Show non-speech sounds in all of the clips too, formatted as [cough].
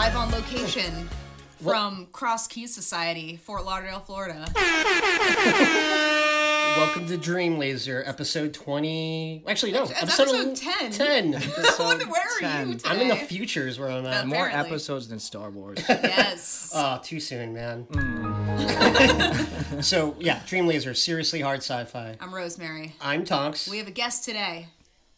Hi, live on location from Cross Keys Society, Fort Lauderdale, Florida. Welcome to Dream Laser, episode 20. Actually, no, It's episode 10. 10. [laughs] Where are 10. you today? I'm in the futures where I'm at. More Apparently. episodes than Star Wars. [laughs] Yes. Oh, too soon, man. Mm. [laughs] so, yeah, Dream Laser, seriously hard sci fi. I'm Rosemary. I'm Tonks. We have a guest today.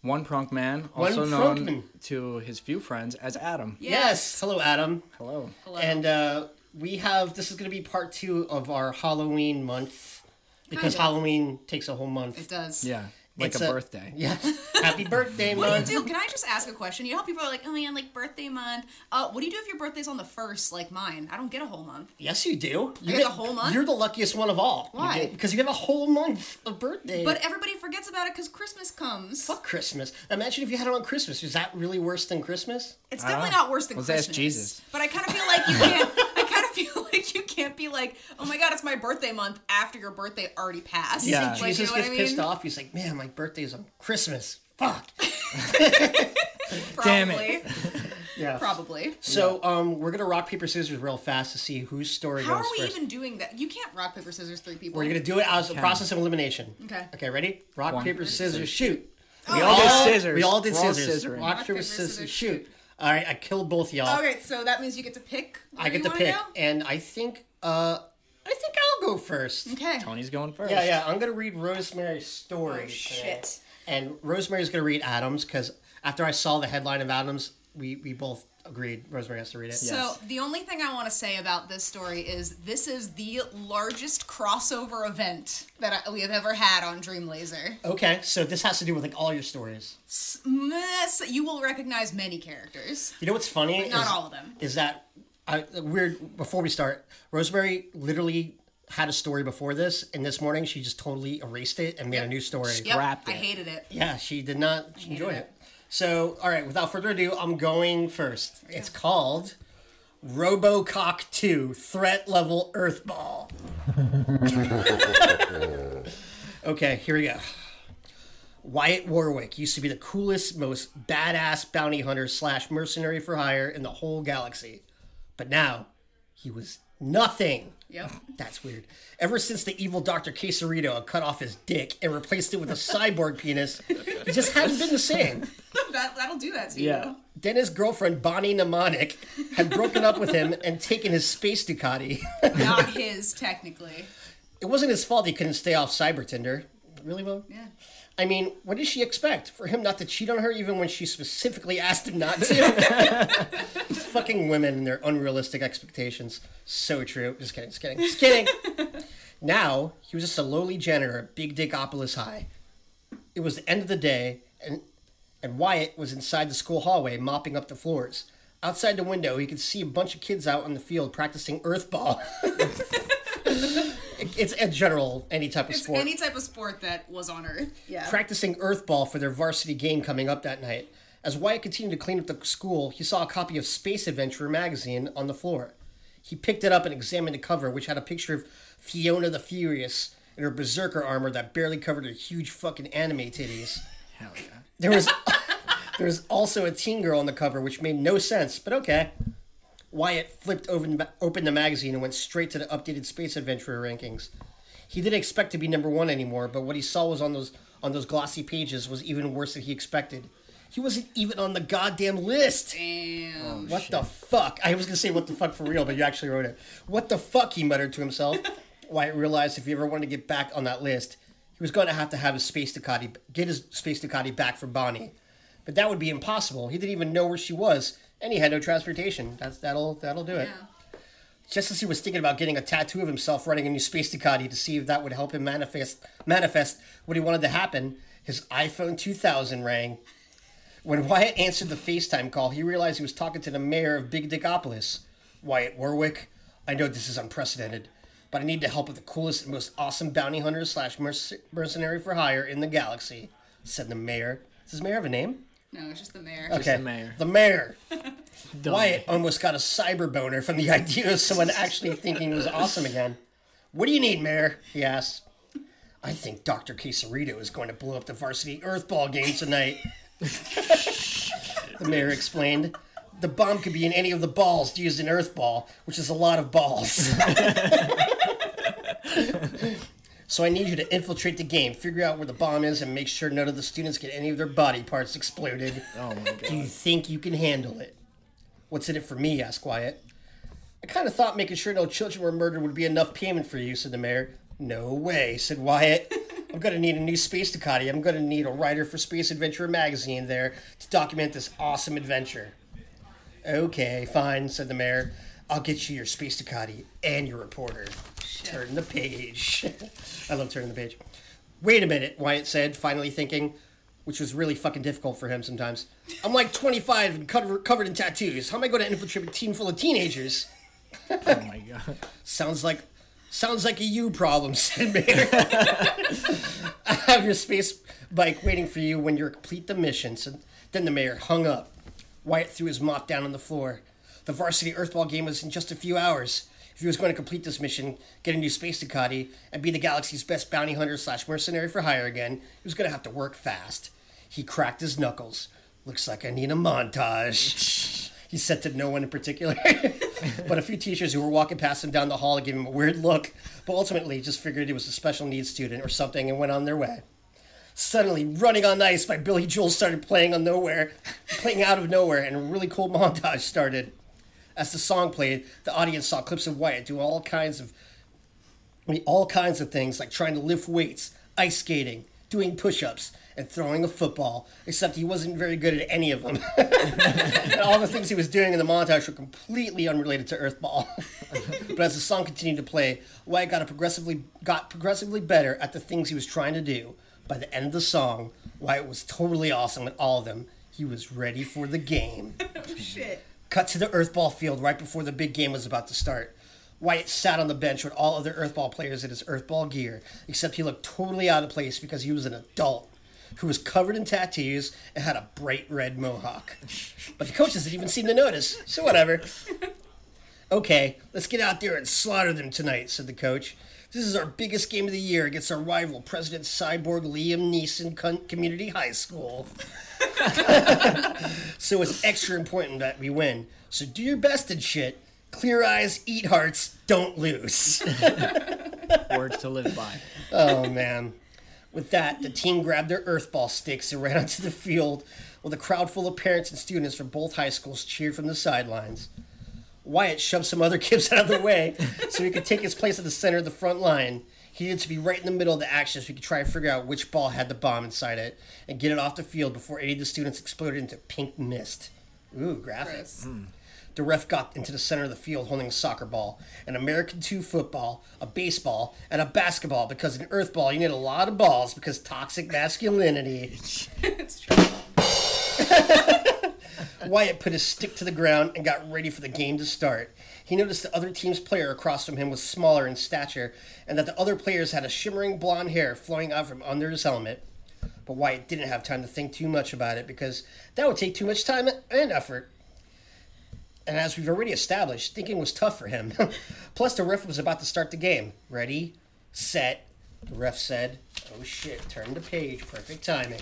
One Prunk Man, also Prunk known Man. to his few friends as Adam. yes. Hello, Adam. Hello. Hello. And uh, we have, this is going to be part two of our Halloween month because Kind of. Halloween takes a whole month. it does. Yeah, like a, a- birthday. [laughs] Yeah. Happy birthday, month. What do you do? Can I just ask a question? You know how people are like, oh man, like birthday month. Uh, what do you do if your birthday's on the first, like mine? I don't get a whole month. Yes, you do. You get a whole month? You're the luckiest one of all. You Why? get- Because you have a whole month of birthday. But everybody forgets about it because Christmas comes. Fuck Christmas. Imagine if you had it on Christmas. Is that really worse than Christmas? It's definitely don't not worse than Let's Christmas. ask Jesus. But I kind of feel like you can't. [laughs] I kind of feel like you can't be like, oh my god, it's my birthday month after your birthday already passed. Yeah. Like, you Jesus know gets I mean? pissed off. He's like, man, my birthday's on Christmas. Fuck. [laughs] Probably. Damn it. Yeah. Probably. So um, we're gonna rock paper scissors real fast to see whose story is. How goes are we first. even doing that? You can't rock paper scissors three people. We're gonna do it as a process of elimination. Okay. Okay, ready? Rock One. paper scissors shoot. We all did scissors. We all did We're all scissors. scissoring. Rock, paper scissors shoot. All right, I killed both y'all. All right, so that means you get to pick. I get you to pick, go? and I think uh, I think I'll go first. Okay. Tony's going first. Yeah, yeah. I'm gonna read Rosemary's story. Oh, today. shit. And Rosemary's gonna read Adams because after I saw the headline of Adams, we we both agreed Rosemary has to read it. So Yes. the only thing I want to say about this story is this is the largest crossover event that I, we have ever had on Dream Laser. Okay, so this has to do with like all your stories. Mess, you will recognize many characters, You know what's funny? not is, all of them. Is that I, weird? Before we start, Rosemary literally had a story before this, and this morning she just totally erased it and made a new story. Yep, Scrapped I hated it. Yeah, she did not enjoy it. it. So, all right, without further ado, I'm going first. It's called Robocock 2 Threat Level Earthball. [laughs] okay, here we go. Wyatt Warwick used to be the coolest, most badass bounty hunter slash mercenary for hire in the whole galaxy. But now, he was nothing. Yep. That's weird. Ever since the evil Dr. Quesarito cut off his dick and replaced it with a [laughs] cyborg penis, he just hadn't been the same. [laughs] that, that'll do that to Yeah. you. Then his girlfriend, Bonnie Mnemonic, had broken up with him and taken his space Ducati. Not [laughs] his, technically. it wasn't his fault he couldn't stay off Cyber Tinder. Really, Mo? Yeah. I mean, what did she expect? For him not to cheat on her even when she specifically asked him not to? [laughs] Fucking women and their unrealistic expectations. So true. Just kidding, just kidding, just kidding. now, he was just a lowly janitor at Big Dickopolis High. It was the end of the day, and, and Wyatt was inside the school hallway mopping up the floors. Outside the window, he could see a bunch of kids out on the field practicing earthball. [laughs] it's in general any type of It's sport any type of sport that was on Earth. Yeah. practicing earthball for their varsity game coming up that night. As Wyatt continued to clean up the school, he saw a copy of Space Adventurer magazine on the floor. He picked it up and examined the cover, which had a picture of Fiona the Furious in her berserker armor that barely covered her huge fucking anime titties. Hell yeah. There was [laughs] there was also a teen girl on the cover, which made no sense, but okay. Wyatt flipped open, open the magazine and went straight to the updated Space Adventurer rankings. He didn't expect to be number one anymore, but what he saw was on those on those glossy pages was even worse than he expected. He wasn't even on the goddamn list. Damn. Oh, what the fuck? I was gonna say what the fuck for real, but you actually wrote it. What the fuck? He muttered to himself. [laughs] Wyatt realized if he ever wanted to get back on that list, he was going to have to have his space Ducati, get his space Ducati back for Bonnie. But that would be impossible. He didn't even know where she was, and he had no transportation. That's that'll that'll do it. Yeah. Just as he was thinking about getting a tattoo of himself running a new space Ducati to see if that would help him manifest manifest what he wanted to happen, his iPhone 2000 rang. When Wyatt answered the FaceTime call, he realized he was talking to the mayor of Big Dickopolis. Wyatt Warwick, I know this is unprecedented, but I need the help of the coolest and most awesome bounty hunter slash merc- mercenary for hire in the galaxy, said the mayor. Does the mayor have a name? No, it's just the mayor. Okay. the mayor. The mayor. [laughs] Dumb. Wyatt almost got a cyber boner from the [laughs] idea of someone actually thinking he was awesome again. What do you need, Mayor? He asked. I think Dr. Quesarito is going to blow up the varsity earthball game tonight. the mayor explained. The bomb could be in any of the balls used in Earthball, which is a lot of balls. [laughs] so I need you to infiltrate the game, figure out where the bomb is, and make sure none of the students get any of their body parts exploded. [laughs] Oh my god. Do you think you can handle it? What's in it for me? asked Wyatt. I kind of thought making sure no children were murdered would be enough payment for you, said the mayor. No way, said Wyatt. I'm going to need a new space Ducati. I'm going to need a writer for Space Adventure magazine there to document this awesome adventure. Okay, fine, said the mayor. I'll get you your space Ducati and your reporter. Turn the page. [laughs] I love turning the page. Wait a minute, Wyatt said, finally thinking, which was really fucking difficult for him sometimes. I'm like 25 and covered, covered in tattoos. How am I going to infiltrate a team full of teenagers? Oh my god. [laughs] Sounds like sounds like a you problem, [laughs] said Mayor. I have your space bike waiting for you when you complete the mission. So then the mayor hung up. Wyatt threw his mop down on the floor. The varsity earthball game was in just a few hours. If he was going to complete this mission, get a new space Ducati, and be the galaxy's best bounty hunter slash mercenary for hire again, he was going to have to work fast. He cracked his knuckles. Looks like I need a montage. [laughs] he said to no one in particular. [laughs] but a few teachers who were walking past him down the hall gave him a weird look, but ultimately just figured he was a special needs student or something and went on their way. Suddenly, Running on Ice by Billy Joel started playing on nowhere, playing out of nowhere, and a really cool montage started. As the song played, the audience saw clips of Wyatt do all kinds of I mean, all kinds of things like trying to lift weights, ice skating, doing push-ups, and throwing a football. Except he wasn't very good at any of them. [laughs] and all the things he was doing in the montage were completely unrelated to Earthball. [laughs] but as the song continued to play, Wyatt got progressively got progressively better at the things he was trying to do. By the end of the song, Wyatt was totally awesome at all of them. He was ready for the game. [laughs] Oh, shit. Cut to the Earthball field right before the big game was about to start. Wyatt sat on the bench with all other Earthball players in his Earthball gear, except he looked totally out of place because he was an adult who was covered in tattoos and had a bright red mohawk. But the coaches didn't even seem to notice, so whatever. [laughs] Okay, let's get out there and slaughter them tonight, said the coach. This is our biggest game of the year against our rival, President Cyborg Liam Neeson Con- Community High School. [laughs] so it's extra important that we win. So do your best and shit. Clear eyes, eat hearts, don't lose. [laughs] Words to live by. oh man. With that, the team grabbed their earthball sticks and ran onto the field while a crowd full of parents and students from both high schools cheered from the sidelines. Wyatt shoved some other [laughs] kids out of the way so he could take his place at the center of the front line. He needed to be right in the middle of the action so he could try and figure out which ball had the bomb inside it and get it off the field before any of the students exploded into pink mist. Ooh, graphic. Gross. Hmm. The ref got into the center of the field holding a soccer ball, an American 2 football, a baseball, and a basketball because in Earthball you need a lot of balls because toxic masculinity. [laughs] it's true. [laughs] Wyatt put his stick to the ground and got ready for the game to start. He noticed the other team's player across from him was smaller in stature and that the other players had a shimmering blonde hair flowing out from under his helmet. But Wyatt didn't have time to think too much about it because that would take too much time and effort. And as we've already established, thinking was tough for him. [laughs] Plus, the ref was about to start the game. Ready, set, the ref said, Oh shit, turn the page, perfect timing.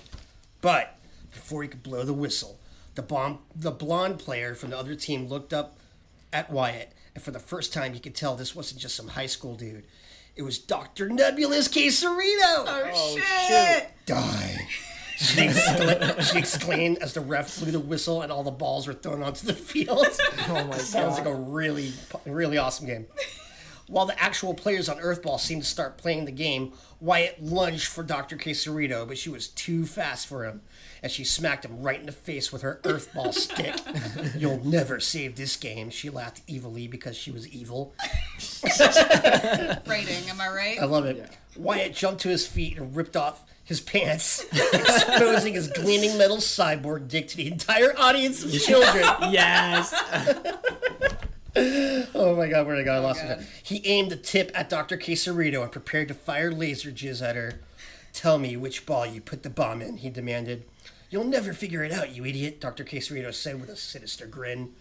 But before he could blow the whistle, the bomb, the blonde player from the other team looked up at Wyatt, and for the first time, he could tell this wasn't just some high school dude. It was Dr. Nebulous Quesarito! Oh, oh, shit. shit. Die! She, excla- she exclaimed as the ref blew the whistle and all the balls were thrown onto the field. [laughs] Oh my Sounds like a really, really awesome game. While the actual players on Earthball seemed to start playing the game, Wyatt lunged for Dr. Quesarito, but she was too fast for him, and she smacked him right in the face with her Earthball stick. [laughs] You'll never save this game, she laughed evilly because she was evil. [laughs] Rating, am I right? I love it. Wyatt jumped to his feet and ripped off his pants, exposing his gleaming metal cyborg dick to the entire audience of children. [laughs] Yes. Oh my god, where did I go? I oh lost God. it. He aimed the tip at Dr. Quesarito and prepared to fire laser jizz at her. Tell me which ball you put the bomb in, he demanded. You'll never figure it out, you idiot, Dr. Quesarito said with a sinister grin.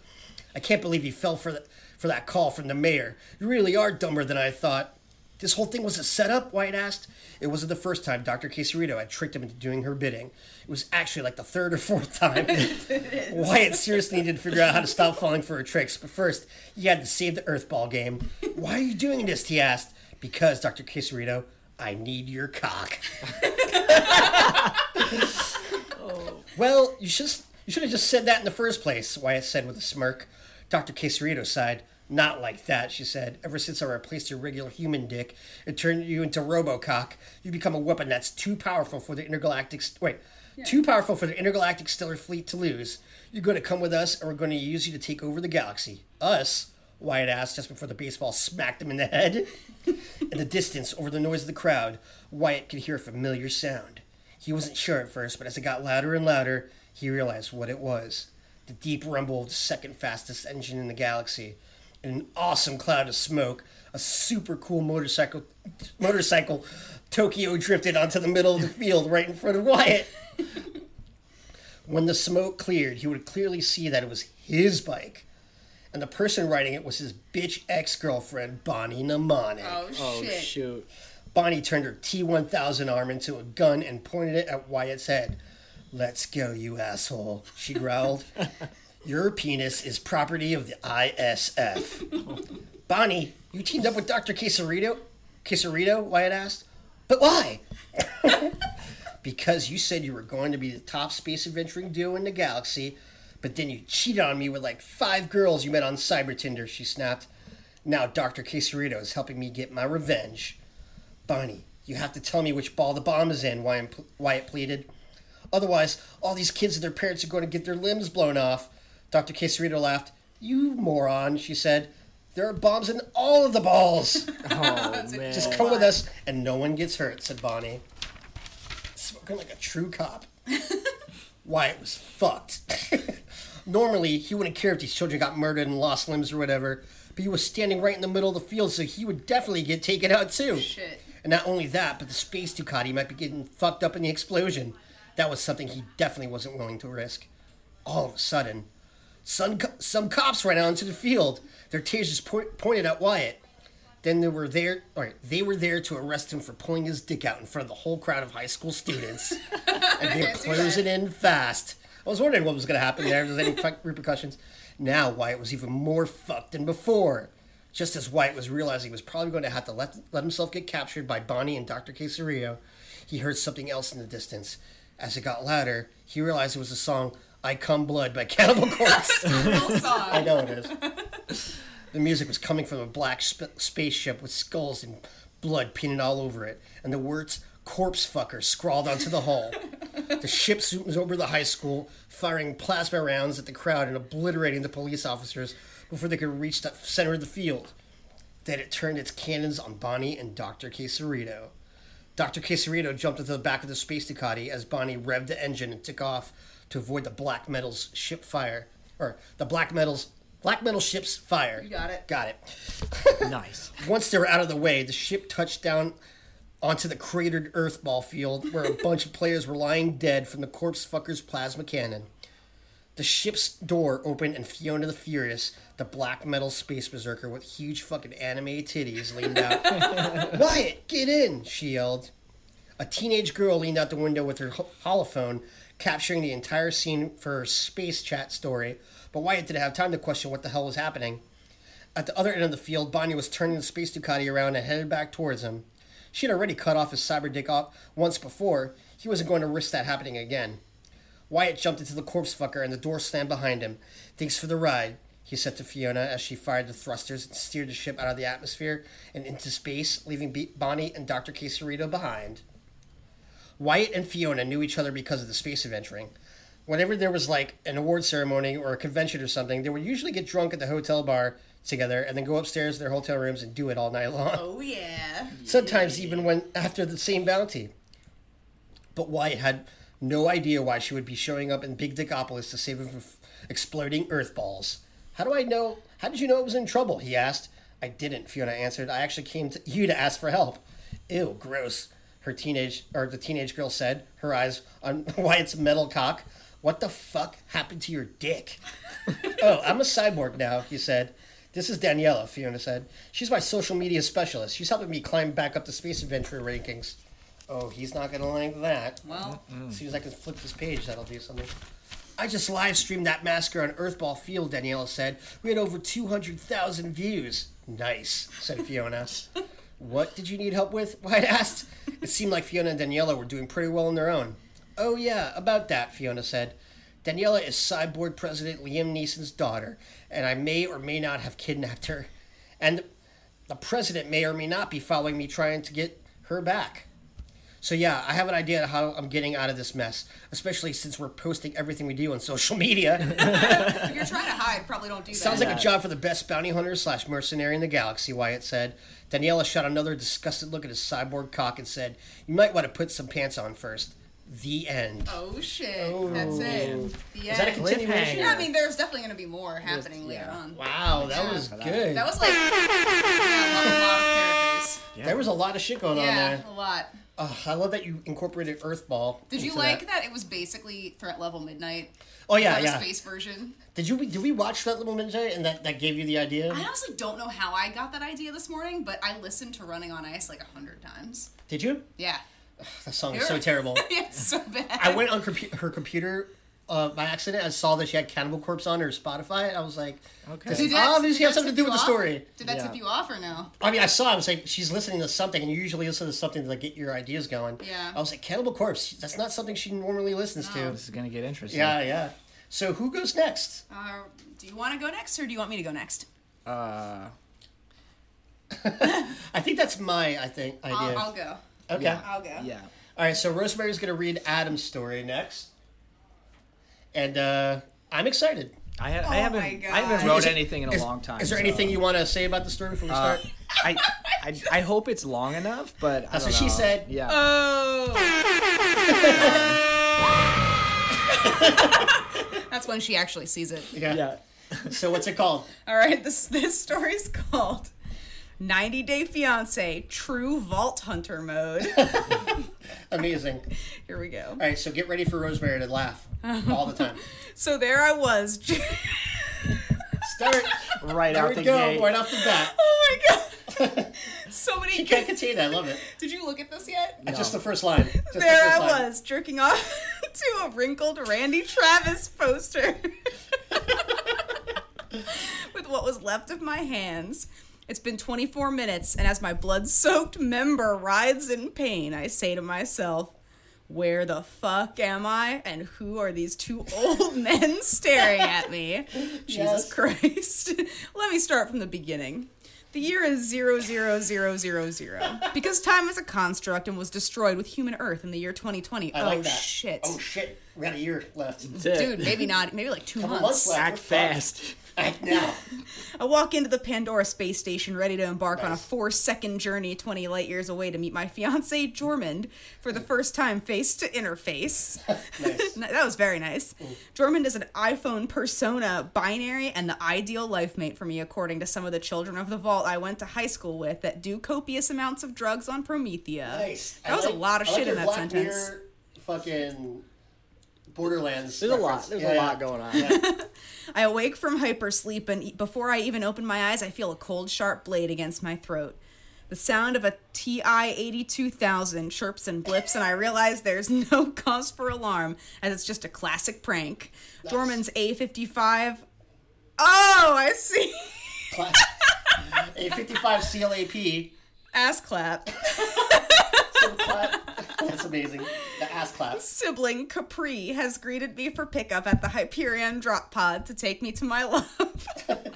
I can't believe you fell for, the, for that call from the mayor. You really are dumber than I thought. This whole thing was a setup, Wyatt asked. It wasn't the first time Dr. Quesarito had tricked him into doing her bidding. It was actually like the third or fourth time. [laughs] Wyatt seriously needed to figure out how to stop falling for her tricks, but first, he had to save the Earthball game. Why are you doing this? he asked. Because, Dr. Quesarito, I need your cock. [laughs] [laughs] Well, you should you should have just said that in the first place, Wyatt said with a smirk. Dr. Quesarito sighed. Not like that, she said. Ever since I replaced your regular human dick and turned you into Robocock, you become a weapon that's too powerful for the intergalactic st- wait, too powerful for the intergalactic stellar fleet to lose. You're going to come with us, and we're going to use you to take over the galaxy. Us? Wyatt asked just before the baseball smacked him in the head. [laughs] in the distance, over the noise of the crowd, Wyatt could hear a familiar sound. He wasn't sure at first, but as it got louder and louder, he realized what it was. The deep rumble of the second fastest engine in the galaxy. In an awesome cloud of smoke, a super cool motorcycle motorcycle Tokyo drifted onto the middle of the field right in front of Wyatt. [laughs] When the smoke cleared, he would clearly see that it was his bike. And the person writing it was his bitch ex girlfriend, Bonnie Mnemonic. Oh, Oh shit. shoot. Bonnie turned her T 1000 arm into a gun and pointed it at Wyatt's head. Let's go, you asshole, she growled. [laughs] Your penis is property of the ISF. [laughs] Bonnie, you teamed up with Dr. Quesarito? Quesarito? Wyatt asked. But why? [laughs] because you said you were going to be the top space adventuring duo in the galaxy, but then you cheated on me with like five girls you met on Cyber Tinder, she snapped. Now Dr. Quesarito is helping me get my revenge. Bonnie, you have to tell me which ball the bomb is in, Wyatt Wyatt pleaded. Otherwise, all these kids and their parents are going to get their limbs blown off. Dr. Quesarito laughed. You moron, she said. There are bombs in all of the balls. [laughs] Oh man. Just come with us and no one gets hurt, said Bonnie. Smoking like a true cop. [laughs] Wyatt was fucked. [laughs] Normally, he wouldn't care if these children got murdered and lost limbs or whatever, but he was standing right in the middle of the field, so he would definitely get taken out too. Shit. And not only that, but the space Ducati might be getting fucked up in the explosion. That was something he definitely wasn't willing to risk. All of a sudden, some, some cops ran out into the field. Their tasers point, pointed at Wyatt. Then they were there, or they were there to arrest him for pulling his dick out in front of the whole crowd of high school students. [laughs] and they were closing in fast. I was wondering what was going to happen there. If there's any repercussions. Now Wyatt was even more fucked than before. Just as Wyatt was realizing he was probably going to have to let, let himself get captured by Bonnie and Dr. Quesarillo, he heard something else in the distance. As it got louder, he realized it was the song I Cum Blood by Cannibal [laughs] Corpse. Real song. [laughs] I know it is. The music was coming from a black sp- spaceship with skulls and blood painted all over it, and the words corpse fucker scrawled onto the hull. the ship zooms over the high school, firing plasma rounds at the crowd and obliterating the police officers before they could reach the center of the field. Then it turned its cannons on Bonnie and Dr. Quesarito. Dr. Quesarito jumped into the back of the space Ducati as Bonnie revved the engine and took off to avoid the black metal's ship fire, or the black metal's black metal ship's fire. You got it. Got it. [laughs] Nice. Once they were out of the way, the ship touched down onto the cratered earthball field where a bunch of players were lying dead from the corpse fucker's plasma cannon. The ship's door opened and Fiona the Furious, the black metal space berserker with huge fucking anime titties, leaned out. [laughs] Wyatt, get in! she yelled. A teenage girl leaned out the window with her holophone, capturing the entire scene for her space chat story, but Wyatt didn't have time to question what the hell was happening. At the other end of the field, Bonnie was turning the space Ducati around and headed back towards him. She had already cut off his cyber dick off once before. He wasn't going to risk that happening again. Wyatt jumped into the corpse fucker and the door slammed behind him. Thanks for the ride, he said to Fiona as she fired the thrusters and steered the ship out of the atmosphere and into space, leaving Bonnie and Dr. Quesarito behind. Wyatt and Fiona knew each other because of the space adventuring. Whenever there was like an award ceremony or a convention or something, they would usually get drunk at the hotel bar together and then go upstairs to their hotel rooms and do it all night long. Oh yeah. [laughs] Sometimes even when after the same bounty. But Wyatt had no idea why she would be showing up in Big Dickopolis to save him from f- exploding earth balls. How do I know? How did you know it was in trouble? He asked. I didn't, Fiona answered. I actually came to you to ask for help. Ew, gross. Her teenage or the teenage girl said, her eyes on [laughs] Wyatt's metal cock. What the fuck happened to your dick? [laughs] oh, I'm a cyborg now, he said. This is Daniela, Fiona said. She's my social media specialist. She's helping me climb back up the space adventure rankings. Oh, he's not going to like that. Well, As soon as I can flip this page, that'll do something. I just live streamed that massacre on Earthball Field, Daniela said. We had over 200,000 views. Nice, said Fiona. [laughs] what did you need help with? Wyatt asked. It seemed like Fiona and Daniela were doing pretty well on their own. Oh, yeah, about that, Fiona said. Daniela is Cyborg President Liam Neeson's daughter, and I may or may not have kidnapped her. And the president may or may not be following me trying to get her back. So yeah, I have an idea of how I'm getting out of this mess, especially since we're posting everything we do on social media. [laughs] [laughs] if you're trying to hide, probably don't do that. Sounds like a job for the best bounty hunter slash mercenary in the galaxy, Wyatt said. Daniela shot another disgusted look at his cyborg cock and said, You might want to put some pants on first. The end. Oh shit! That's oh. it. The Is that a end. continuation? Yeah, I mean, there's definitely going to be more happening later yeah. on. Wow, that Yeah. was good. That was like [laughs] yeah, a lot of characters. there was a lot of shit going on Yeah, there. a lot. Ugh, I love that you incorporated Earthball. Did you like that. that. it was basically threat level midnight? Oh yeah, or yeah. space version. Did you did we watch that little midnight and that that gave you the idea? I honestly don't know how I got that idea this morning, but I listened to Running on Ice like a hundred times. Did you? Yeah. That song is so You're- terrible. [laughs] it's so bad. I went on compu- her computer uh, by accident. I saw that she had Cannibal Corpse on her Spotify. I was like, Okay. this Did that- obviously did has that something to tip do with the off? story. Did that Yeah. tip you off or no? I mean, I saw. I was like, she's listening to something, and you usually listen to something to like get your ideas going. Yeah. I was like, Cannibal Corpse. That's not something she normally listens to. This is gonna get interesting. Yeah, yeah. So who goes next? Uh, do you want to go next, or do you want me to go next? Uh, [laughs] I think that's my. I think idea. I'll, I'll go. Okay. yeah. I'll go. Yeah. All right. So Rosemary's gonna read Adam's story next, and uh, I'm excited. I, ha- Oh I haven't. my I haven't wrote anything in a is- long time. Is there so- anything you want to say about the story before we Uh, start? I, I I hope it's long enough, but I That's don't what she said. Yeah. Oh. [laughs] That's when she actually sees it. yeah. yeah. So what's it called? All right, this this story's called 90 Day Fiance True Vault Hunter Mode. [laughs] Amazing. Here we go. All right. So get ready for Rosemary to laugh [laughs] all the time. So there I was. [laughs] Start. Right There out we the go. gate. Right off the bat. oh my god. So many She can't contain that. I love it. Did you look at this yet? It's Just the first line. Just the There first I line. was, jerking off to a wrinkled Randy Travis poster with what was left of my hands. It's been 24 minutes, and as my blood soaked member writhes in pain, I say to myself, Where the fuck am I? And who are these two old [laughs] men staring at me? [laughs] Yes. Jesus Christ. [laughs] Let me start from the beginning. The year is 00000 because time is a construct and was destroyed with human Earth in the year 2020. I oh like that. shit. Oh shit. We got a year left. Dude, maybe not. Maybe like two Couple months. months left. Act We're fast. Act now. [laughs] I walk into the Pandora space station ready to embark on a four second journey 20 light years away to meet my fiance, Jormund, for the first time face to interface. [laughs] Nice. [laughs] that was very nice. Jormund is an iPhone persona binary and the ideal life mate for me, according to some of the children of the vault I went to high school with that do copious amounts of drugs on Promethea. Nice. That was a lot of I like shit in that Black sentence. Mirror fucking Borderlands. There's a lot. There's Yeah, a yeah. lot going on. Yeah. [laughs] I awake from hypersleep, and before I even open my eyes, I feel a cold, sharp blade against my throat. The sound of a TI 82000 chirps and blips, and I realize there's [laughs] no cause for alarm, as it's just a classic prank. Dorman's A55. Oh, I see. A fifty-five CLAP. Ass clap. Silver clap. That's amazing. The ass clap. [laughs] Sibling Capri has greeted me for pickup at the Hyperion drop pod to take me to my love. [laughs]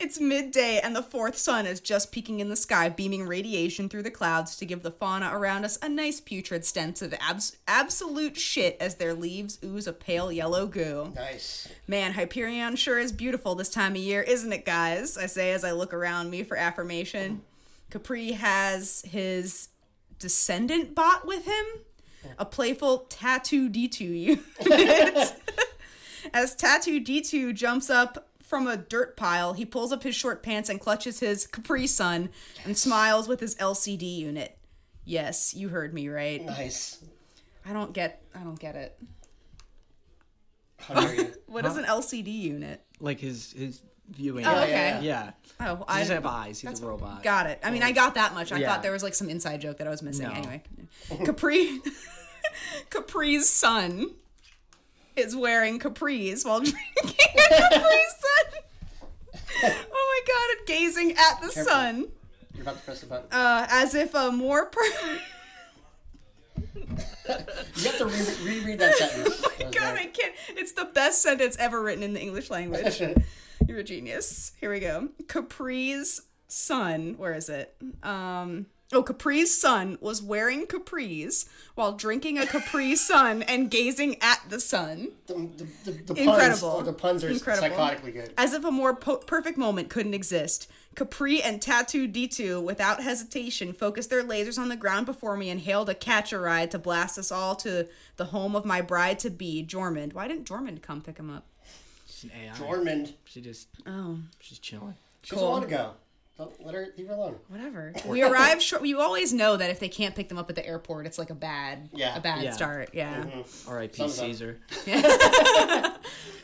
It's midday, and the fourth sun is just peeking in the sky, beaming radiation through the clouds to give the fauna around us a nice putrid stench of abs- absolute shit as their leaves ooze a pale yellow goo. Nice. Man, Hyperion sure is beautiful this time of year, isn't it, guys? I say as I look around me for affirmation. Capri has his descendant bot with him, a playful Tattoo D2 unit. [laughs] As Tattoo D2 jumps up from a dirt pile, he pulls up his short pants and clutches his Capri Sun and smiles with his LCD unit. Yes, you heard me right. Nice. I don't get I don't get it. How dare you? [laughs] What is an LCD unit? Like his his viewing. Oh, okay. Yeah. Oh, He I doesn't have eyes. He's a robot. got it. I mean, I got that much. I Yeah. thought there was like some inside joke that I was missing. No. Anyway, Capri, [laughs] Capri's son is wearing capris while drinking a Capri [laughs] Sun. Oh my god! And gazing at the Careful. sun, You're about to press the button. uh, as if a more. [laughs] Per- you have to re- reread that sentence. Oh my god, I can't. It's the best sentence ever written in the English language. You're a genius. Here we go. Capri's son, where is it? Um Oh, Capri's son was wearing capris while drinking a Capri [laughs] Sun and gazing at the sun. the, the, the, the Incredible. Puns, the puns are Incredible. psychotically good. As if a more po- perfect moment couldn't exist. Capri and Tattoo D2, without hesitation, focused their lasers on the ground before me and hailed a Catch-A-Ride to blast us all to the home of my bride to be, Jormund. Why didn't Jormund come pick him up? She's an AI. Dormand. She just Oh, she's chilling. She doesn't Cool. want to go. Don't let her leave her alone. whatever. [laughs] We arrive short. You always know that if they can't pick them up at the airport, it's like a bad, Yeah. a bad Yeah. start. Yeah. R.I.P. Thumbs up. Caesar.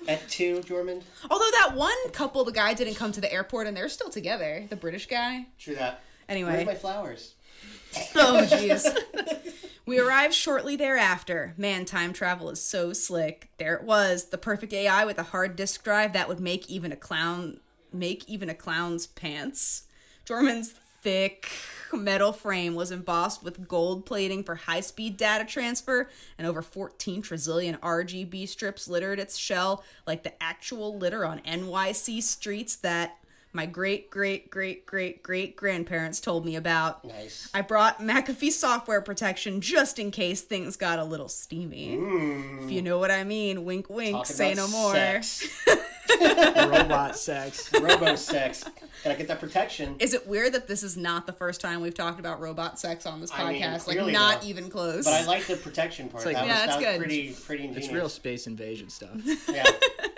At two, Dormand. Although that one couple, the guy didn't come to the airport, and they're still together. The British guy. True that. Anyway. Where's my flowers? [laughs] Oh, jeez. [laughs] we arrived shortly thereafter. Man, time travel is so slick. There it was, the perfect AI with a hard disk drive that would make even a clown make even a clown's pants. Jorman's thick metal frame was embossed with gold plating for high-speed data transfer, and over 14 trillion RGB strips littered its shell like the actual litter on NYC streets that my great great great great great grandparents told me about. Nice. I brought McAfee software protection just in case things got a little steamy. If you mm. know what I mean. Wink, wink. Talking say about no more. Sex. [laughs] Robot sex. Robo sex. Gotta get that protection. Is it weird that this is not the first time we've talked about robot sex on this I mean, podcast? like, clearly not not. even close. But I like the protection part. like- that Yeah, was, it's that was good. pretty, pretty ingenious. It's real space invasion stuff. Yeah. [laughs]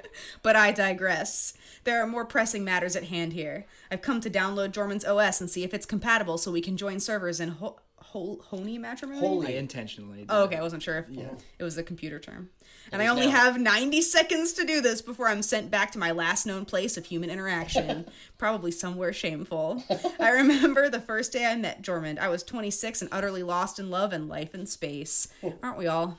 But I digress. There are more pressing matters at hand here. I've come to download Jorman's OS and see if it's compatible so we can join servers in Ho- Ho- Honey matrimony. Holy. intentionally. Oh, okay. I wasn't sure if it was a computer term. And I only now. have 90 seconds to do this before I'm sent back to my last known place of human interaction, [laughs] probably somewhere shameful. I remember the first day I met Jormund. I was 26 and utterly lost in love and life and space. Oh. Aren't we all?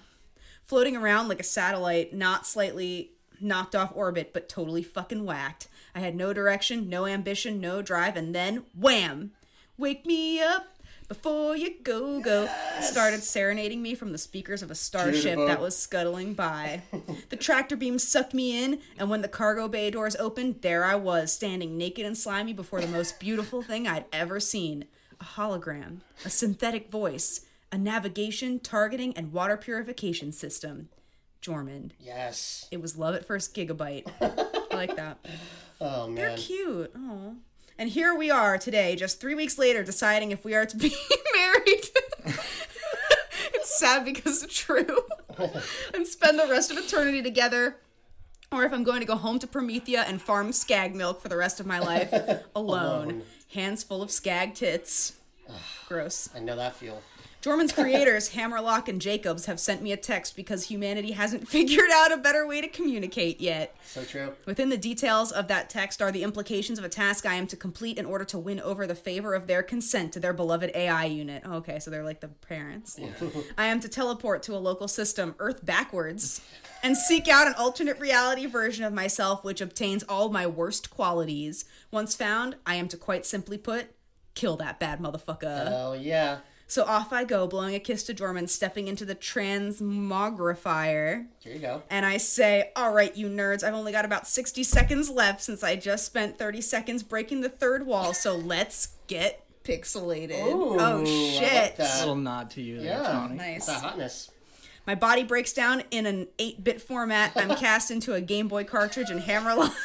Floating around like a satellite, not slightly knocked off orbit, but totally fucking whacked. I had no direction, no ambition, no drive, and then wham! Wake me up before you go go. Started serenading me from the speakers of a starship Beautiful. that was scuttling by. the tractor beam sucked me in, and when the cargo bay doors opened, there I was, standing naked and slimy before the most beautiful thing I'd ever seen a hologram, a synthetic voice, a navigation, targeting, and water purification system. Jormund. Yes. It was love at first gigabyte. I like that. [laughs] Oh man. They're cute. Oh. And here we are today, just three weeks later, deciding if we are to be [laughs] married. [laughs] it's sad because it's true. and spend the rest of eternity together. Or if I'm going to go home to Promethea and farm skag milk for the rest of my life alone. Alone. Hands full of skag tits. Gross. I know that feel. Dorman's creators, [laughs] Hammerlock and Jacobs, have sent me a text because humanity hasn't [laughs] figured out a better way to communicate yet. So true. Within the details of that text are the implications of a task I am to complete in order to win over the favor of their consent to their beloved AI unit. Oh, okay, so they're like the parents. [laughs] I am to teleport to a local system, Earth backwards, and seek out an alternate reality version of myself which obtains all my worst qualities. Once found, I am to quite simply put, kill that bad motherfucker. Oh yeah. So off I go, blowing a kiss to Dorman, stepping into the transmogrifier. Here you go. And I say, all right, you nerds, I've only got about 60 seconds left since I just spent 30 seconds breaking the third wall, so let's get pixelated. Ooh, I oh, like shit. that. A little nod to you, there, Yeah. Tony. Nice. That hotness. My body breaks down in an 8 bit format. I'm [laughs] cast into a Game Boy cartridge, and Hammerlock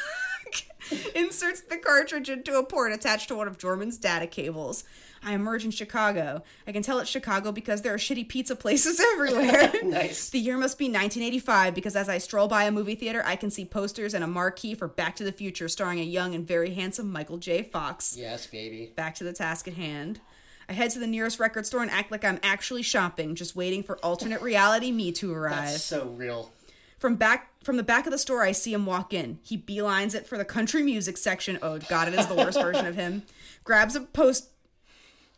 [laughs] inserts the cartridge into a port attached to one of Jorman's data cables. I emerge in Chicago. I can tell it's Chicago because there are shitty pizza places [laughs] everywhere. [laughs] Nice. The year must be 1985 because as I stroll by a movie theater, I can see posters and a marquee for Back to the Future starring a young and very handsome Michael J. Fox. Yes, baby. Back to the task at hand. I head to the nearest record store and act like I'm actually shopping, just waiting for alternate reality me to arrive. That's so real. From back from the back of the store, I see him walk in. He beelines it for the country music section. Oh god, it is the worst version of him. Grabs a post.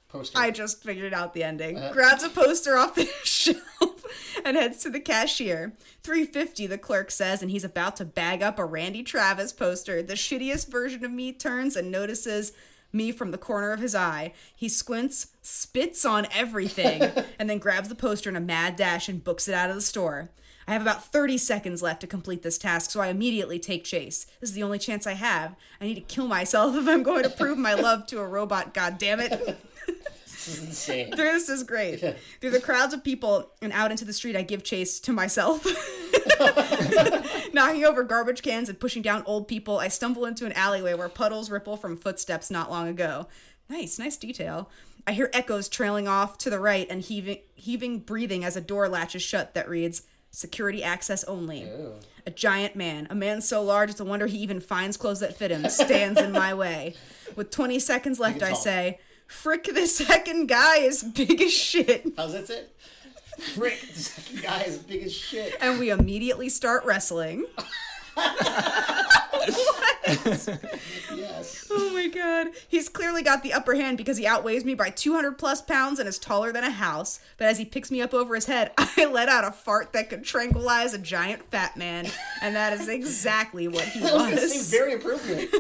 Poster. I just figured out the ending. Uh. Grabs a poster off the [laughs] shelf and heads to the cashier. 350 the clerk says and he's about to bag up a Randy Travis poster. The shittiest version of me turns and notices me from the corner of his eye. He squints, spits on everything, [laughs] and then grabs the poster in a mad dash and books it out of the store. I have about 30 seconds left to complete this task, so I immediately take chase. This is the only chance I have. I need to kill myself [laughs] if I'm going to prove my love to a robot, God damn it. this is insane. This is great. Through the crowds of people and out into the street, I give chase to myself. [laughs] Knocking over garbage cans and pushing down old people, I stumble into an alleyway where puddles ripple from footsteps not long ago. Nice, nice detail. I hear echoes trailing off to the right and heaving, heaving breathing as a door latches shut that reads, Security access only. A giant man, a man so large it's a wonder he even finds clothes that fit him, stands in my [laughs] way. With 20 seconds left, I say, Frick, this second guy is big as shit. Oh, How's that it? Frick, the second guy is big as shit. And we immediately start wrestling. [laughs] [laughs] Yes. Oh my god. He's clearly got the upper hand because he outweighs me by 200 plus pounds and is taller than a house. But as he picks me up over his head, [laughs] I let out a fart that could tranquilize a giant fat man. And that is exactly what he [laughs] That was was. very appropriate.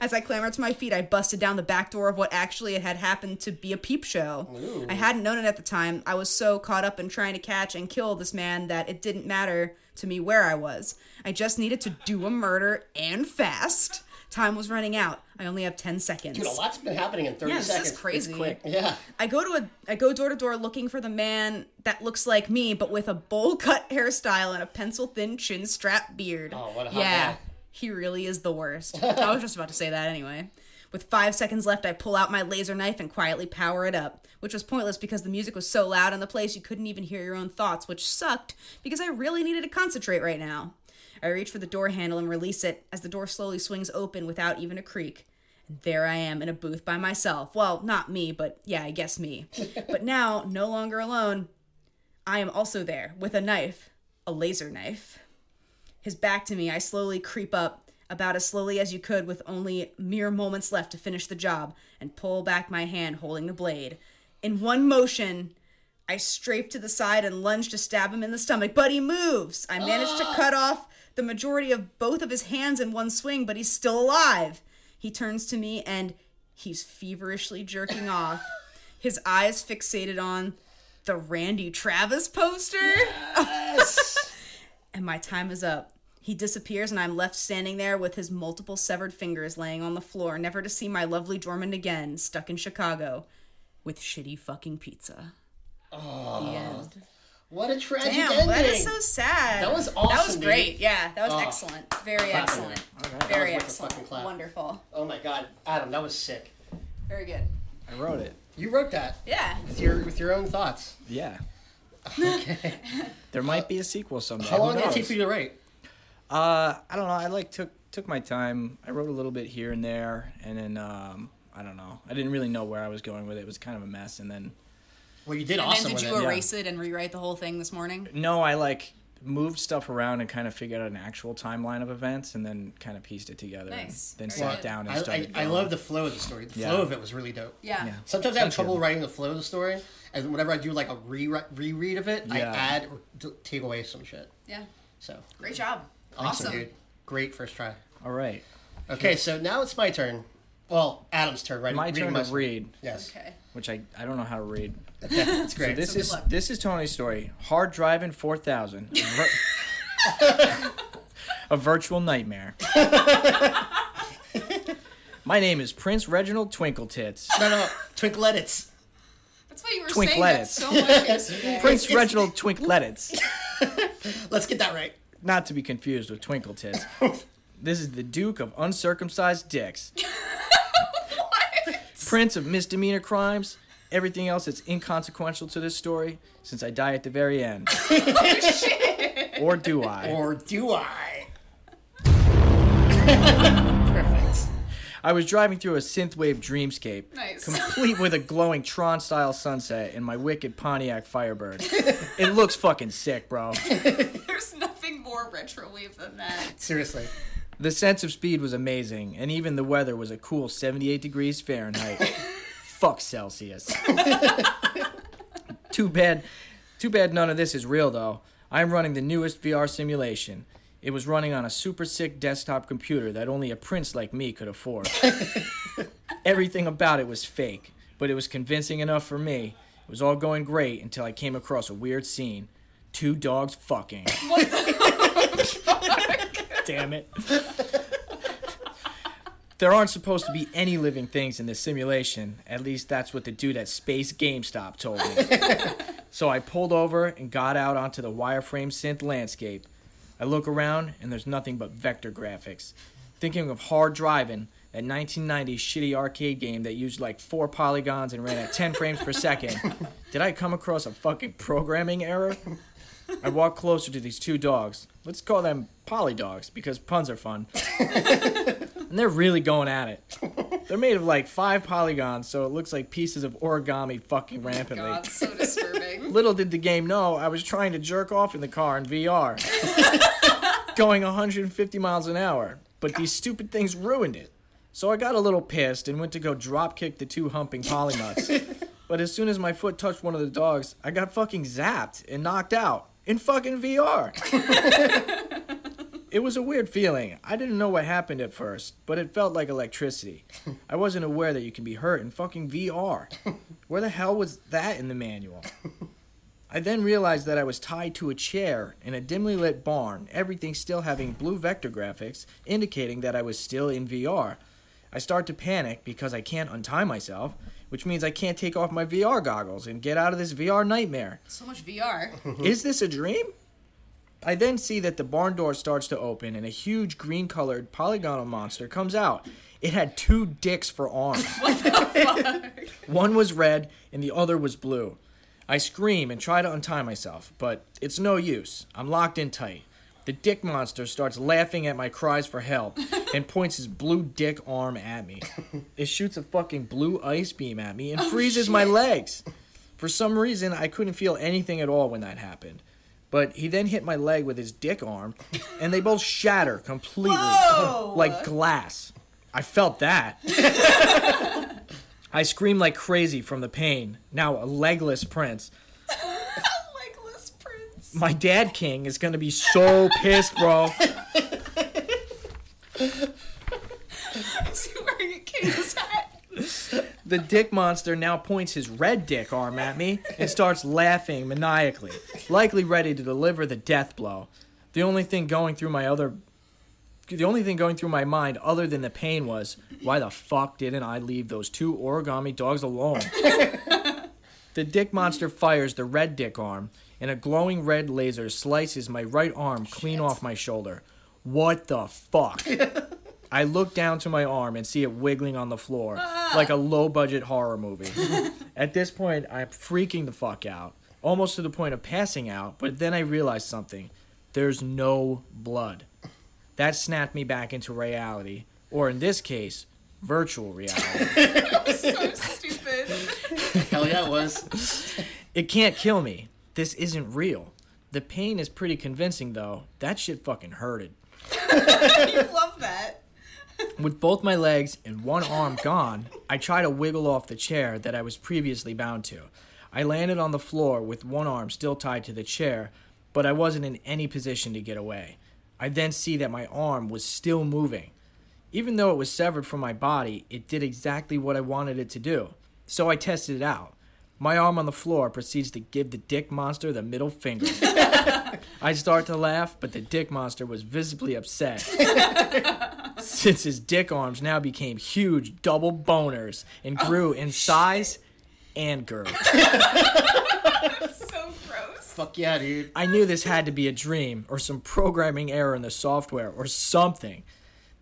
As I clambered to my feet, I busted down the back door of what actually had happened to be a peep show. I hadn't known it at the time. I was so caught up in trying to catch and kill this man that it didn't matter to me where I was. I just needed to do a murder and fast. Time was running out. I only have 10 seconds. Dude, a lot's been happening in 30 yeah, this seconds. is crazy. quick. Yeah. I go to a I go door to door looking for the man that looks like me, but with a bowl cut hairstyle and a pencil thin chin strap beard. Oh, what a hot yeah, guy. he really is the worst. [laughs] I was just about to say that anyway. With five seconds left, I pull out my laser knife and quietly power it up, which was pointless because the music was so loud in the place you couldn't even hear your own thoughts, which sucked because I really needed to concentrate right now. I reach for the door handle and release it as the door slowly swings open without even a creak. And there I am in a booth by myself. Well, not me, but yeah, I guess me. [laughs] but now, no longer alone, I am also there with a knife, a laser knife. His back to me, I slowly creep up, about as slowly as you could, with only mere moments left to finish the job, and pull back my hand holding the blade. In one motion, I strafe to the side and lunge to stab him in the stomach, but he moves. I manage to cut off the majority of both of his hands in one swing, but he's still alive. He turns to me and he's feverishly jerking [laughs] off, his eyes fixated on the Randy Travis poster. Yes. [laughs] and my time is up. He disappears, and I'm left standing there with his multiple severed fingers laying on the floor, never to see my lovely Dormand again, stuck in Chicago with shitty fucking pizza. The end. What a tragic Damn, ending. that is so sad. That was awesome. That was great. dude. Yeah, that was Oh. excellent. Very Clap. excellent. All right. Very That was worth a fucking excellent. clap. Wonderful. Oh my god, Adam, that was sick. Very good. I wrote it. You wrote that Yeah. with your with your own thoughts. Yeah. [laughs] Okay. There might be a uh, sequel someday. How long did it knows? take for you to write? Uh, I don't know. I like took took my time. I wrote a little bit here and there, and then um, I don't know. I didn't really know where I was going with it. It was kind of a mess, and then Well, you did And awesome then with did it. you yeah. erase it and rewrite the whole thing this morning? no, I like moved stuff around and kind of figured out an actual timeline of events, and then kind of pieced it together. Nice. And then Very sat good. down and I, I, started. I going. love the flow of the story. The Yeah. flow of it was really dope. Yeah. Yeah. Sometimes I have Thank trouble you. writing the flow of the story, and whenever I do like a re- reread of it, I add or take away some shit. Yeah. So Great job. Thanks, Awesome. dude. Great first try. All right, Okay, so now it's my turn. Well, Adam's turn, right? my Reading turn my to story. read, Yes, Okay. which I I don't know how to read. that's great. So this So is luck. this is Tony's story. Hard driving four thousand. [laughs] a virtual nightmare. [laughs] My name is Prince Reginald Twinkle Tits. no, no, Twinkle edits. That's what you were Twink saying that so much yesterday. Prince it's- Reginald Twinkletits. [laughs] Let's get that right. Not to be confused with Twinkle Tits. [laughs] This is the Duke of Uncircumcised Dicks. [laughs] Prince of misdemeanor crimes. Everything else that's inconsequential to this story, since I die at the very end. [laughs] Oh, or do I? Or do I? Perfect. I was driving through a synthwave dreamscape, Nice. complete with a glowing Tron-style sunset in my wicked Pontiac Firebird. it looks fucking sick, bro. There's nothing more retrowave than that. Seriously. The sense of speed was amazing, and even the weather was a cool 78 degrees Fahrenheit. [laughs] Fuck Celsius. too bad, too bad none of this is real though. I'm running the newest VR simulation. It was running on a super sick desktop computer that only a prince like me could afford. [laughs] Everything about it was fake, but it was convincing enough for me. It was all going great until I came across a weird scene. Two dogs fucking. [laughs] Damn it. There aren't supposed to be any living things in this simulation. At least that's what the dude at Space GameStop told me. [laughs] so I pulled over and got out onto the wireframe synth landscape. I look around and there's nothing but vector graphics. Thinking of Hard Drivin', that 1990 shitty arcade game that used like four polygons and ran at 10 frames per second. [laughs] Did I come across a fucking programming error? I walk closer to these two dogs. Let's call them poly dogs because puns are fun. [laughs] and they're really going at it. They're made of like five polygons, so it looks like pieces of origami fucking oh rampantly. God, so disturbing. [laughs] Little did the game know I was trying to jerk off in the car in VR, [laughs] going 150 miles an hour. But these stupid things ruined it. So I got a little pissed and went to go drop kick the two humping polynuts. but as soon as my foot touched one of the dogs, I got fucking zapped and knocked out in fucking VR. it was a weird feeling. I didn't know what happened at first, but it felt like electricity. I wasn't aware that you can be hurt in fucking VR. Where the hell was that in the manual? I then realized that I was tied to a chair in a dimly lit barn, everything still having blue vector graphics, indicating that I was still in VR. I start to panic because I can't untie myself, which means I can't take off my VR goggles and get out of this VR nightmare. So much VR. [laughs] Is this a dream? I then see that the barn door starts to open and a huge green colored polygonal monster comes out. It had two dicks for arms. [laughs] What the fuck? One was red and the other was blue. I scream and try to untie myself, but it's no use. I'm locked in tight. The dick monster starts laughing at my cries for help [laughs] and points his blue dick arm at me. It shoots a fucking blue ice beam at me and oh, freezes my legs. For some reason, I couldn't feel anything at all when that happened. But he then hit my leg with his dick arm, and they both shatter completely, Whoa! [laughs] like glass. I felt that. [laughs] I screamed like crazy from the pain. Now a legless prince. My dad king is gonna be so pissed, bro. [laughs] Is he wearing a king's hat? The dick monster now points his red dick arm at me and starts laughing maniacally, likely ready to deliver the death blow. The only thing going through my other the only thing going through my mind other than the pain was why the fuck didn't I leave those two origami dogs alone? [laughs] the dick monster fires the red dick arm and a glowing red laser slices my right arm clean off my shoulder. What the fuck? [laughs] I look down to my arm and see it wiggling on the floor like a low budget horror movie. [laughs] At this point, I'm freaking the fuck out, almost to the point of passing out, but then I realize something. There's no blood. That snapped me back into reality, or in this case, virtual reality. [laughs] so stupid. Hell yeah, it was. it can't kill me. This isn't real. The pain is pretty convincing though. That shit fucking hurted. [laughs] you love that. With both my legs and one arm gone, I try to wiggle off the chair that I was previously bound to. I landed on the floor with one arm still tied to the chair, but I wasn't in any position to get away. I then see that my arm was still moving. Even though it was severed from my body, it did exactly what I wanted it to do. So I tested it out. My arm on the floor proceeds to give the dick monster the middle finger. [laughs] I start to laugh, but the dick monster was visibly upset [laughs] since his dick arms now became huge double boners and oh, grew in size and girth. [laughs] So gross. Fuck yeah, dude. I knew this had to be a dream or some programming error in the software or something.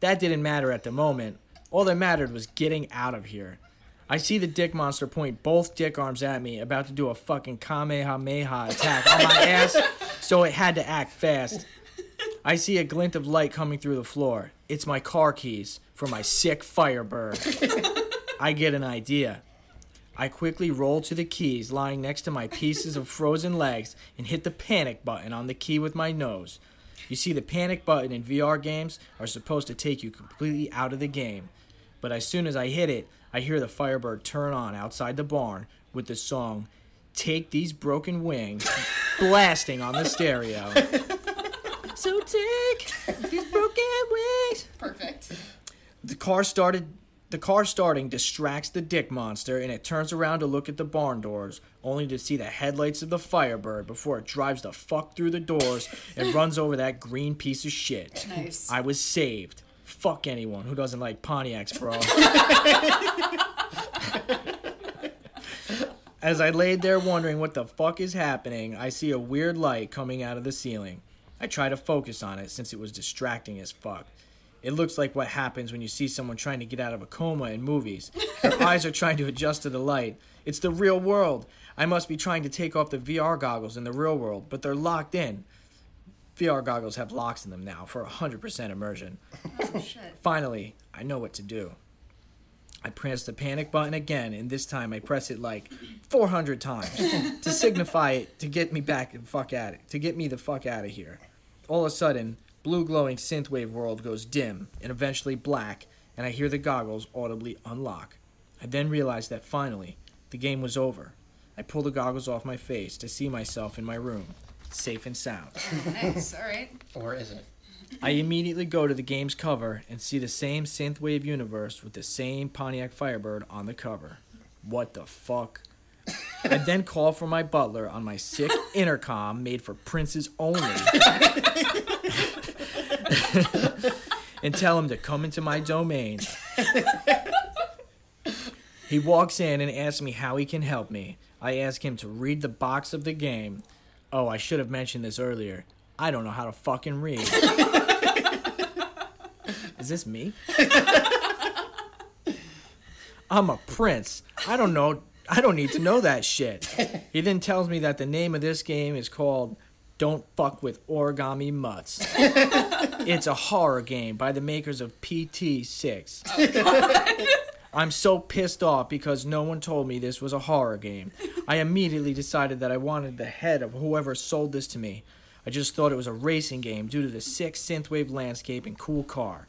That didn't matter at the moment. All that mattered was getting out of here. I see the dick monster point both dick arms at me, about to do a fucking Kamehameha attack on my [laughs] ass, so it had to act fast. I see a glint of light coming through the floor. It's my car keys for my sick Firebird. [laughs] I get an idea. I quickly roll to the keys lying next to my pieces of frozen legs and hit the panic button on the key with my nose. You see, the panic button in VR games are supposed to take you completely out of the game. But as soon as I hit it, I hear the Firebird turn on outside the barn with the song Take These Broken Wings [laughs] blasting on the stereo. [laughs] so take these broken wings. Perfect. The car started. The car starting distracts the dick monster, and it turns around to look at the barn doors, only to see the headlights of the Firebird before it drives the fuck through the doors and [laughs] runs over that green piece of shit. Nice. I was saved. Fuck anyone who doesn't like Pontiacs, bro. As I laid there wondering what the fuck is happening, I see a weird light coming out of the ceiling. I try to focus on it since it was distracting as fuck. It looks like what happens when you see someone trying to get out of a coma in movies. Their [laughs] eyes are trying to adjust to the light. It's the real world. I must be trying to take off the VR goggles in the real world, but they're locked in. VR goggles have locks in them now for 100% immersion. [laughs] Oh shit. Finally, I know what to do. I press the panic button again, and this time I press it like 400 times [laughs] to signify it to get me back and fuck at it, to get me the fuck out of here. All of a sudden, blue glowing synthwave world goes dim and eventually black, and I hear the goggles audibly unlock. I then realize that finally, the game was over. I pull the goggles off my face to see myself in my room, safe and sound. [laughs] Nice. All right. Or is it? I immediately go to the game's cover and see the same synthwave universe with the same Pontiac Firebird on the cover. What the fuck? I then call for my butler on my sick [laughs] intercom made for princes only [laughs] and tell him to come into my domain. He walks in and asks me how he can help me. I ask him to read the box of the game. Oh, I should have mentioned this earlier. I don't know how to fucking read. [laughs] Is this me? I'm a prince. I don't know. I don't need to know that shit. He then tells me that the name of this game is called Don't Fuck with Origami Mutts. [laughs] It's a horror game by the makers of PT6. I'm so pissed off because no one told me this was a horror game. I immediately decided that I wanted the head of whoever sold this to me. I just thought it was a racing game due to the sick synthwave landscape and cool car.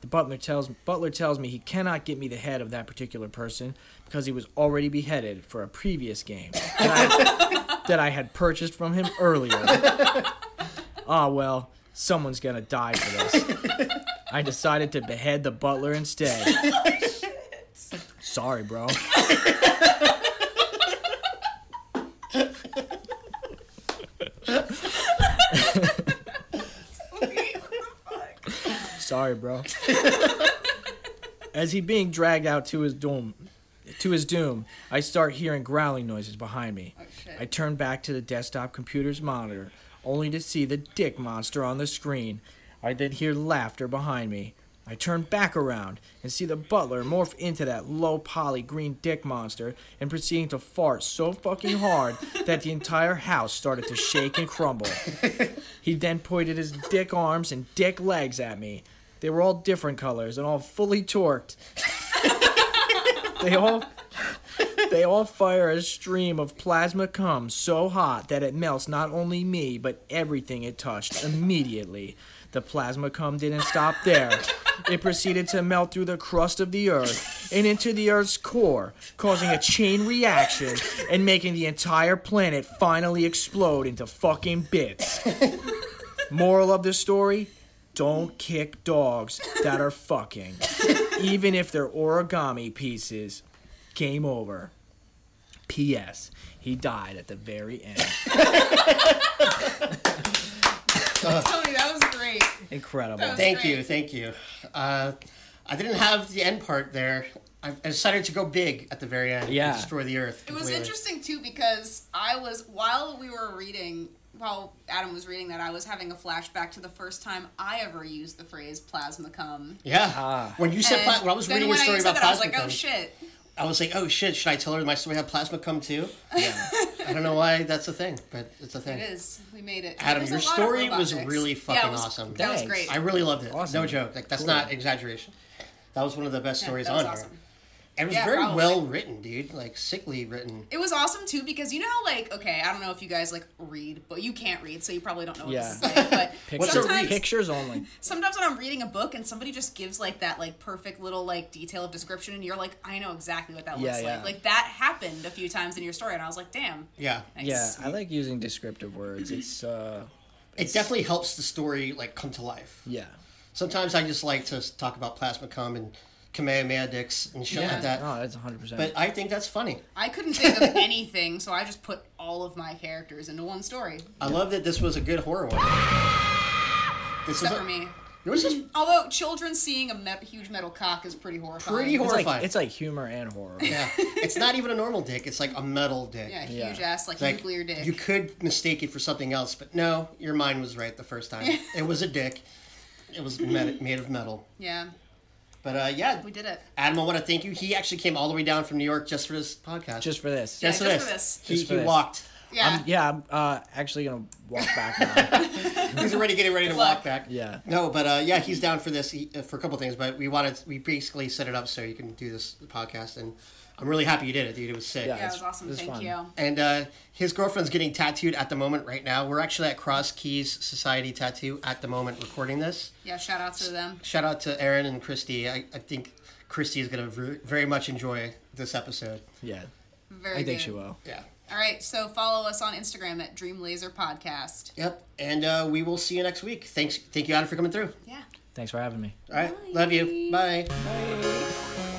The butler tells butler tells me he cannot get me the head of that particular person because he was already beheaded for a previous game that I, [laughs] that I had purchased from him earlier. Ah well, someone's gonna die for this. I decided to behead the butler instead. Sorry, bro. [laughs] Sorry, bro. As he being dragged out to his doom, to his doom, I start hearing growling noises behind me. Oh. I turn back to the desktop computer's monitor, only to see the dick monster on the screen. I then hear laughter behind me. I turn back around and see the butler morph into that low poly green dick monster and proceeding to fart so fucking hard that the entire house started to shake and crumble. He then pointed his dick arms and dick legs at me. They were all different colors and all fully torqued. they all they all fire a stream of plasma cum so hot that it melts not only me but everything it touched immediately. The plasma cum didn't stop there. It proceeded to melt through the crust of the earth and into the earth's core, causing a chain reaction and making the entire planet finally explode into fucking bits. Moral of the story? Don't kick dogs that are fucking. Even if they're origami pieces. Game over. P.S. He died at the very end. [laughs] Tony, that was great. Incredible. Was Thank great. you, thank you. Uh, I didn't have the end part there. I I decided to go big at the very end. and Yeah. destroy the earth. It was interesting too because I was while we were reading while Adam was reading that I was having a flashback to the first time I ever used the phrase plasma cum. Yeah. Ah. When you said And pla- when I was reading when a story I said about that, I was like, cum, oh shit. I was like, oh shit, should I tell her my story had plasma come too? [laughs] Yeah. I don't know why that's a thing, but it's a thing. It is. We made it. Adam, There's your a lot of story was really fucking it was- awesome. That was great. I really loved it. Awesome. No joke. Like that's Cool. not exaggeration. That was one of the best Yeah, stories that was on awesome. here. It was Yeah, very probably. well written, dude. Like sickly written. It was awesome too because you know how like okay I don't know if you guys like read but you can't read so you probably don't know what Yeah. this is like but [laughs] sometimes? Pictures only. [laughs] sometimes when I'm reading a book and somebody just gives like that like perfect little like detail of description and you're like I know exactly what that looks Yeah, yeah. like like that happened a few times in your story and I was like damn Yeah. nice. Yeah, I like using descriptive words. It's uh, It definitely helps the story like come to life. yeah. Sometimes I just like to talk about plasma cum and Kamehameha dicks and shit Yeah. like that. No, that's 100. percent But I think that's funny. I couldn't think of [laughs] anything so I just put all of my characters into one story I love that this was a good horror one. This except was for a, me It was just although children seeing a me- huge metal cock is pretty horrifying Pretty It's like horrifying. it's like humor and horror. yeah. It's not even a normal dick. It's like a metal dick. yeah Yeah. huge ass like, Like nuclear dick you could mistake it for something else, but no, your mind was right the first time. [laughs] it was a dick. It was made, made of metal. yeah But uh, yeah, we did it Adam, I want to thank you. He actually came all the way down from New York just for this podcast. Just for this. Yeah. just, just for for this. this. He, Just for he this. walked. yeah I'm, yeah, I'm uh, actually gonna walk back now. [laughs] He's already getting ready to Good walk back. yeah. No, but uh, yeah, he's down for this he, uh, for a couple things. But we wanted we basically set it up so you can do this podcast, and I'm really happy you did it, dude. It was sick. Yeah. yeah it was it's- awesome it's thank fun. you And uh, his girlfriend's getting tattooed at the moment right now. We're actually at Cross Keys Society Tattoo at the moment recording this. yeah shout out to them Shout out to Aaron and Christy. I, I think Christy is going to ver- very much enjoy this episode. Yeah. very I think good. she will. Yeah. All right, so follow us on Instagram at Dream Laser Podcast. Yep. And uh, we will see you next week. Thanks. Thank you, Adam, for coming through. Yeah. Thanks for having me. All right. Love you. Bye. Bye.